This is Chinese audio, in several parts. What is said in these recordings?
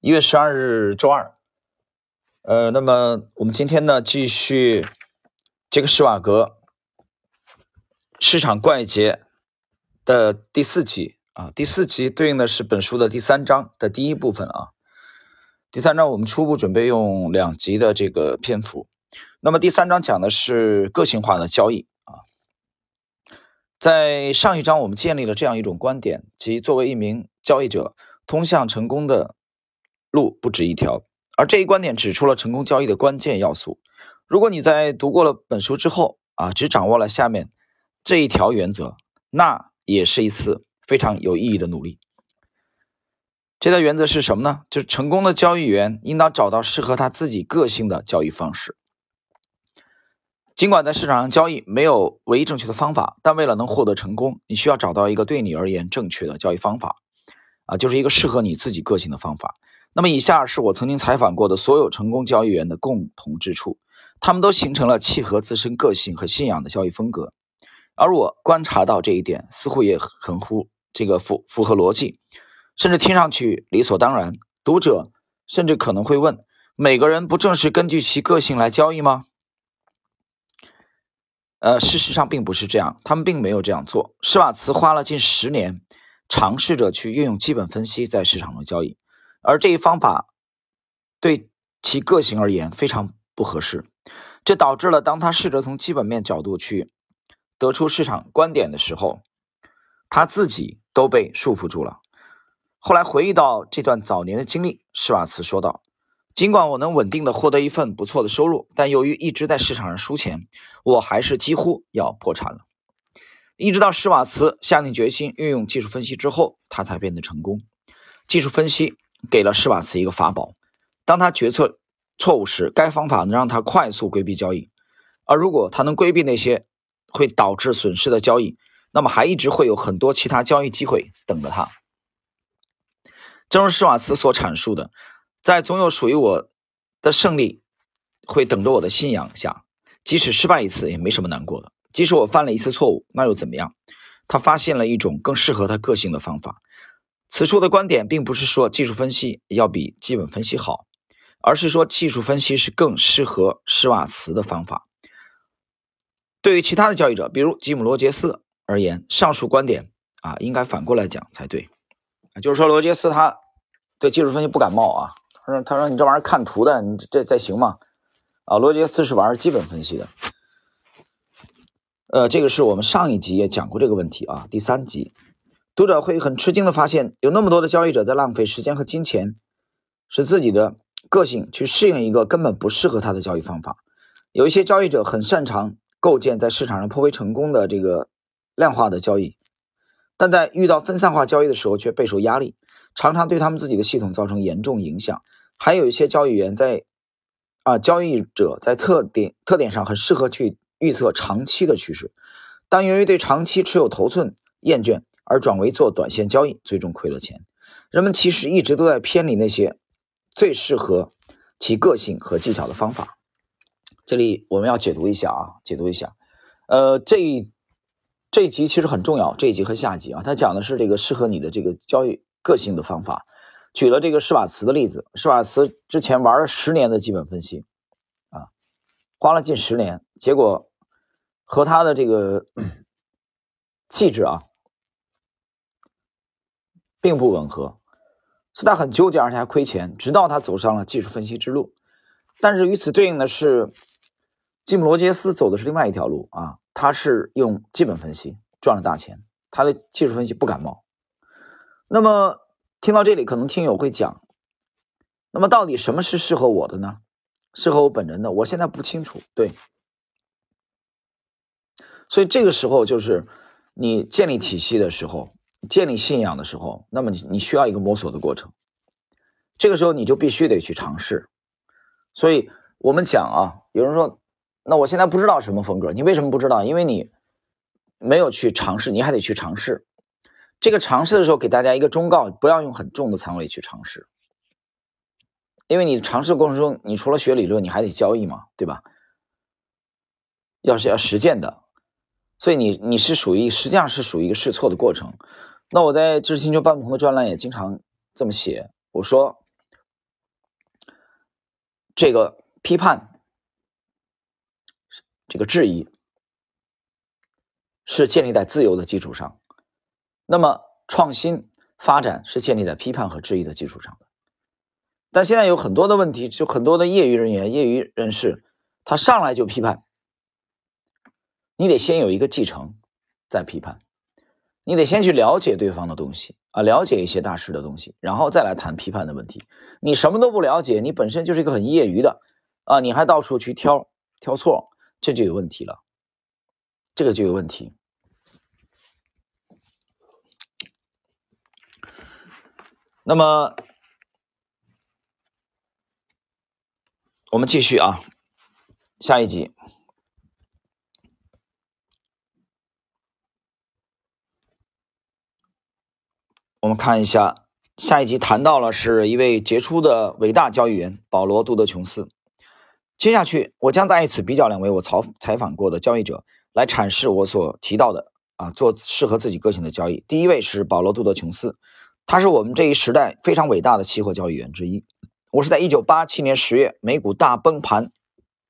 一月十二日周二，呃，那么我们今天呢继续杰克施瓦格市场怪杰的第四集啊，第四集对应的是本书的第三章的第一部分啊。第三章我们初步准备用两集的这个篇幅，那么第三章讲的是个性化的交易啊。在上一章我们建立了这样一种观点，即作为一名交易者，通向成功的。路不止一条，而这一观点指出了成功交易的关键要素。如果你在读过了本书之后啊，只掌握了下面这一条原则，那也是一次非常有意义的努力。这条原则是什么呢？就是成功的交易员应当找到适合他自己个性的交易方式。尽管在市场上交易没有唯一正确的方法，但为了能获得成功，你需要找到一个对你而言正确的交易方法啊，就是一个适合你自己个性的方法。那么，以下是我曾经采访过的所有成功交易员的共同之处，他们都形成了契合自身个性和信仰的交易风格。而我观察到这一点，似乎也很符这个符符合逻辑，甚至听上去理所当然。读者甚至可能会问：每个人不正是根据其个性来交易吗？呃，事实上并不是这样，他们并没有这样做。施瓦茨花了近十年，尝试着去运用基本分析在市场中交易。而这一方法对其个性而言非常不合适，这导致了当他试着从基本面角度去得出市场观点的时候，他自己都被束缚住了。后来回忆到这段早年的经历，施瓦茨说道：“尽管我能稳定的获得一份不错的收入，但由于一直在市场上输钱，我还是几乎要破产了。一直到施瓦茨下定决心运用技术分析之后，他才变得成功。技术分析。”给了施瓦茨一个法宝，当他决策错误时，该方法能让他快速规避交易；而如果他能规避那些会导致损失的交易，那么还一直会有很多其他交易机会等着他。正如施瓦茨所阐述的，在总有属于我的胜利会等着我的信仰下，即使失败一次也没什么难过的。即使我犯了一次错误，那又怎么样？他发现了一种更适合他个性的方法。此处的观点并不是说技术分析要比基本分析好，而是说技术分析是更适合施瓦茨的方法。对于其他的交易者，比如吉姆·罗杰斯而言，上述观点啊应该反过来讲才对。就是说，罗杰斯他对技术分析不感冒啊。他说：“他说你这玩意儿看图的，你这这行吗？”啊，罗杰斯是玩基本分析的。呃，这个是我们上一集也讲过这个问题啊，第三集。读者会很吃惊的发现，有那么多的交易者在浪费时间和金钱，使自己的个性去适应一个根本不适合他的交易方法。有一些交易者很擅长构建在市场上颇为成功的这个量化的交易，但在遇到分散化交易的时候却备受压力，常常对他们自己的系统造成严重影响。还有一些交易员在啊，交易者在特点特点上很适合去预测长期的趋势，但由于对长期持有头寸厌倦。而转为做短线交易，最终亏了钱。人们其实一直都在偏离那些最适合其个性和技巧的方法。这里我们要解读一下啊，解读一下。呃，这这一集其实很重要，这一集和下集啊，它讲的是这个适合你的这个交易个性的方法。举了这个施瓦茨的例子，施瓦茨之前玩了十年的基本分析，啊，花了近十年，结果和他的这个 气质啊。并不吻合，所以他很纠结，而且还亏钱，直到他走上了技术分析之路。但是与此对应的是，吉姆·罗杰斯走的是另外一条路啊，他是用基本分析赚了大钱，他的技术分析不感冒。那么听到这里，可能听友会讲，那么到底什么是适合我的呢？适合我本人的，我现在不清楚。对，所以这个时候就是你建立体系的时候。建立信仰的时候，那么你你需要一个摸索的过程，这个时候你就必须得去尝试。所以我们讲啊，有人说，那我现在不知道什么风格，你为什么不知道？因为你没有去尝试，你还得去尝试。这个尝试的时候，给大家一个忠告：不要用很重的仓位去尝试，因为你尝试过程中，你除了学理论，你还得交易嘛，对吧？要是要实践的。所以你你是属于实际上是属于一个试错的过程。那我在知识星球半不同的专栏也经常这么写，我说这个批判、这个质疑是建立在自由的基础上，那么创新发展是建立在批判和质疑的基础上的。但现在有很多的问题，就很多的业余人员、业余人士，他上来就批判，你得先有一个继承，再批判，你得先去了解对方的东西啊，了解一些大师的东西，然后再来谈批判的问题。你什么都不了解，你本身就是一个很业余的啊，你还到处去挑挑错，这就有问题了，这个就有问题。那么。我们继续啊，下一集，我们看一下下一集谈到了是一位杰出的伟大交易员保罗·杜德琼斯。接下去，我将在此比较两位我采采访过的交易者，来阐释我所提到的啊，做适合自己个性的交易。第一位是保罗·杜德琼斯，他是我们这一时代非常伟大的期货交易员之一。我是在一九八七年十月美股大崩盘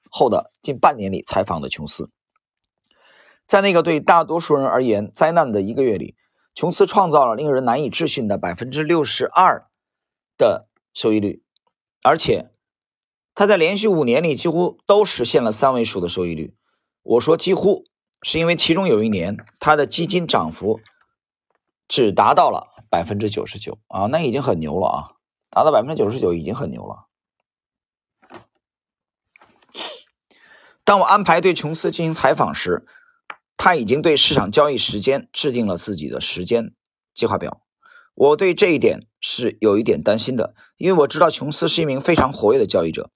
后的近半年里采访的琼斯。在那个对大多数人而言灾难的一个月里，琼斯创造了令人难以置信的百分之六十二的收益率，而且他在连续五年里几乎都实现了三位数的收益率。我说几乎，是因为其中有一年他的基金涨幅只达到了百分之九十九啊，那已经很牛了啊。达到百分之九十九已经很牛了。当我安排对琼斯进行采访时，他已经对市场交易时间制定了自己的时间计划表。我对这一点是有一点担心的，因为我知道琼斯是一名非常活跃的交易者。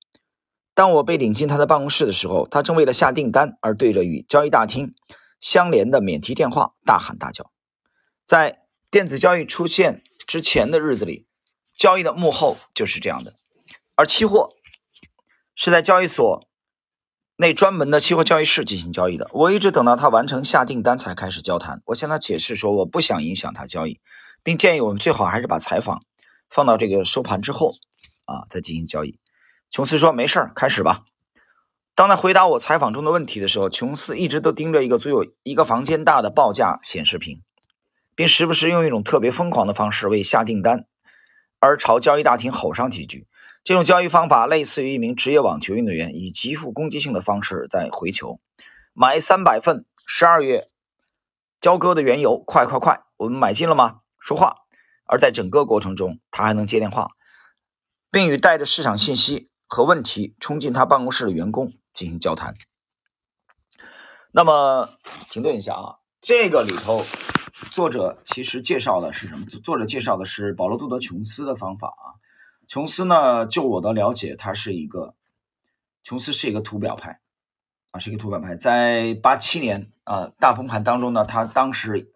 当我被领进他的办公室的时候，他正为了下订单而对着与交易大厅相连的免提电话大喊大叫。在电子交易出现之前的日子里。交易的幕后就是这样的，而期货是在交易所那专门的期货交易室进行交易的。我一直等到他完成下订单才开始交谈。我向他解释说，我不想影响他交易，并建议我们最好还是把采访放到这个收盘之后啊再进行交易。琼斯说：“没事儿，开始吧。”当他回答我采访中的问题的时候，琼斯一直都盯着一个足有一个房间大的报价显示屏，并时不时用一种特别疯狂的方式为下订单。而朝交易大厅吼上几句，这种交易方法类似于一名职业网球运动员以极富攻击性的方式在回球。买三百份十二月交割的原油，快快快！我们买进了吗？说话。而在整个过程中，他还能接电话，并与带着市场信息和问题冲进他办公室的员工进行交谈。那么，停顿一下啊，这个里头。作者其实介绍的是什么？作者介绍的是保罗·杜德琼斯的方法啊。琼斯呢，就我的了解，他是一个，琼斯是一个图表派啊，是一个图表派。在八七年啊大崩盘当中呢，他当时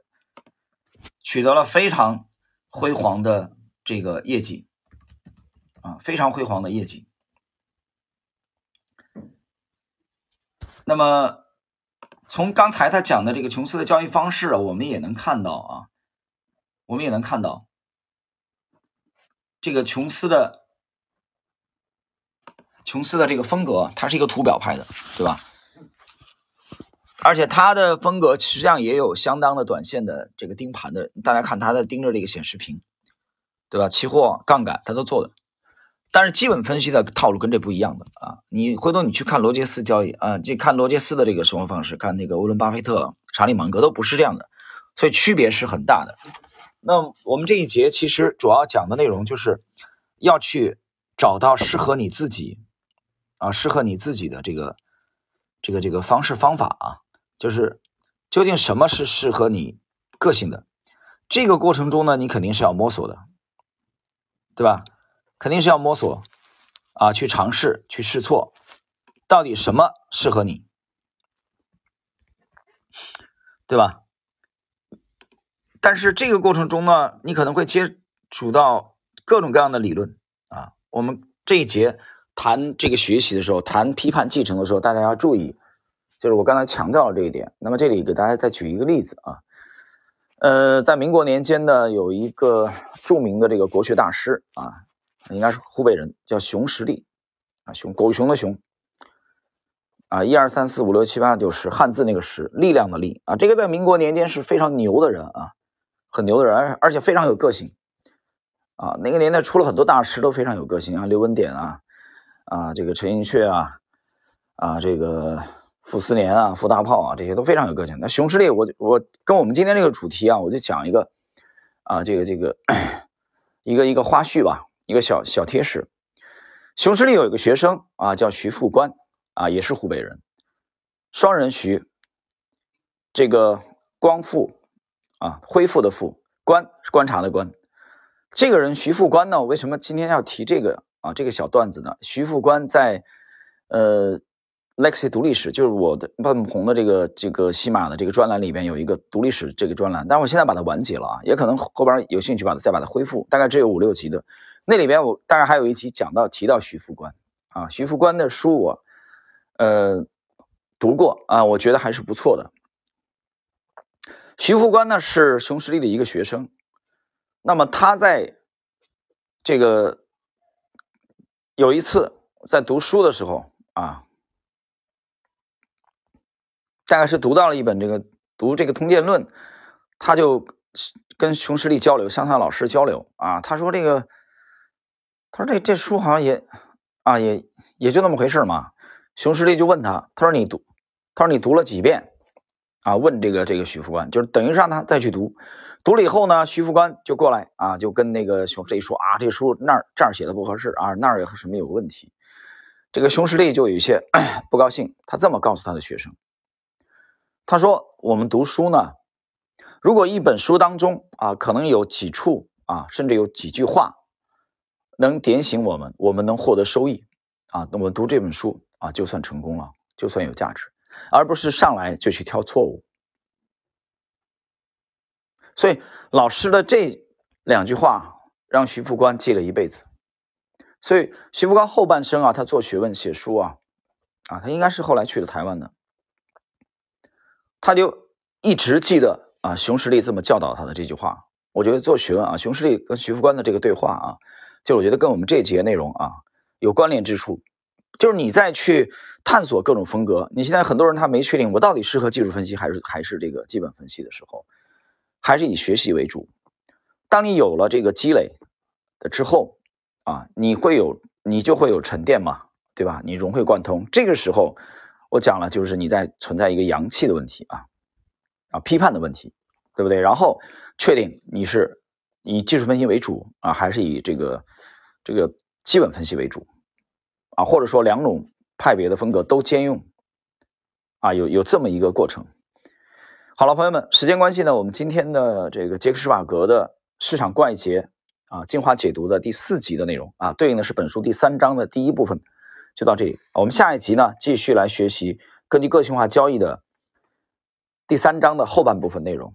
取得了非常辉煌的这个业绩啊，非常辉煌的业绩。那么。从刚才他讲的这个琼斯的交易方式，我们也能看到啊，我们也能看到这个琼斯的琼斯的这个风格，他是一个图表派的，对吧？而且他的风格实际上也有相当的短线的这个盯盘的，大家看他在盯着这个显示屏，对吧？期货杠杆他都做的。但是基本分析的套路跟这不一样的啊！你回头你去看罗杰斯交易啊，这看罗杰斯的这个生活方式，看那个沃伦巴菲特、查理芒格都不是这样的，所以区别是很大的。那我们这一节其实主要讲的内容就是要去找到适合你自己啊，适合你自己的这个这个这个方式方法啊，就是究竟什么是适合你个性的？这个过程中呢，你肯定是要摸索的，对吧？肯定是要摸索啊，去尝试，去试错，到底什么适合你，对吧？但是这个过程中呢，你可能会接触到各种各样的理论啊。我们这一节谈这个学习的时候，谈批判继承的时候，大家要注意，就是我刚才强调了这一点。那么这里给大家再举一个例子啊，呃，在民国年间呢，有一个著名的这个国学大师啊。应该是湖北人，叫熊十力，啊，熊狗熊的熊啊，一二三四五六七八九十，汉字那个十，力量的力啊，这个在民国年间是非常牛的人啊，很牛的人，而且非常有个性啊。那个年代出了很多大师都非常有个性啊，刘文典啊，啊，这个陈寅恪啊，啊，这个傅斯年啊，傅大炮啊，这些都非常有个性。那熊十力，我我跟我们今天这个主题啊，我就讲一个啊，这个这个一个一个花絮吧，一个小小贴士。熊十力有一个学生啊，叫徐副官啊，也是湖北人，双人徐，这个光复啊，恢复的复，观观察的观。这个人徐副官呢，为什么今天要提这个啊？这个小段子呢？徐副官在呃，Lexi 读历史，就是我的半红的这个这个西马的这个专栏里边有一个读历史这个专栏，但我现在把它完结了啊，也可能后边有兴趣把它再把它恢复，大概只有五六集的。那里边我大概还有一集讲到提到徐副官啊，徐副官的书我呃读过啊，我觉得还是不错的。徐副官呢是熊十力的一个学生，那么他在这个有一次在读书的时候啊，大概是读到了一本这个读这个《通鉴论》，他就跟熊十力交流，向他老师交流啊，他说这个。他说：“这这书好像也，啊，也也就那么回事嘛。”熊十力就问他：“他说你读，他说你读了几遍？”啊，问这个这个徐副官，就是等于让他再去读。读了以后呢，徐副官就过来啊，就跟那个熊十力说：“啊，这书那儿这儿写的不合适啊，那儿有什么有问题？”这个熊十力就有一些 不高兴。他这么告诉他的学生：“他说我们读书呢，如果一本书当中啊，可能有几处啊，甚至有几句话。”能点醒我们，我们能获得收益啊！那我们读这本书啊，就算成功了，就算有价值，而不是上来就去挑错误。所以老师的这两句话让徐副官记了一辈子。所以徐副官后半生啊，他做学问、写书啊，啊，他应该是后来去了台湾的，他就一直记得啊，熊十力这么教导他的这句话。我觉得做学问啊，熊十力跟徐副官的这个对话啊。就我觉得跟我们这节内容啊有关联之处，就是你再去探索各种风格。你现在很多人他没确定我到底适合技术分析还是还是这个基本分析的时候，还是以学习为主。当你有了这个积累的之后啊，你会有你就会有沉淀嘛，对吧？你融会贯通。这个时候我讲了，就是你在存在一个阳气的问题啊啊批判的问题，对不对？然后确定你是。以技术分析为主啊，还是以这个这个基本分析为主啊，或者说两种派别的风格都兼用啊，有有这么一个过程。好了，朋友们，时间关系呢，我们今天的这个杰克施瓦格的市场怪杰啊进化解读的第四集的内容啊，对应的是本书第三章的第一部分，就到这里。我们下一集呢，继续来学习根据个性化交易的第三章的后半部分内容。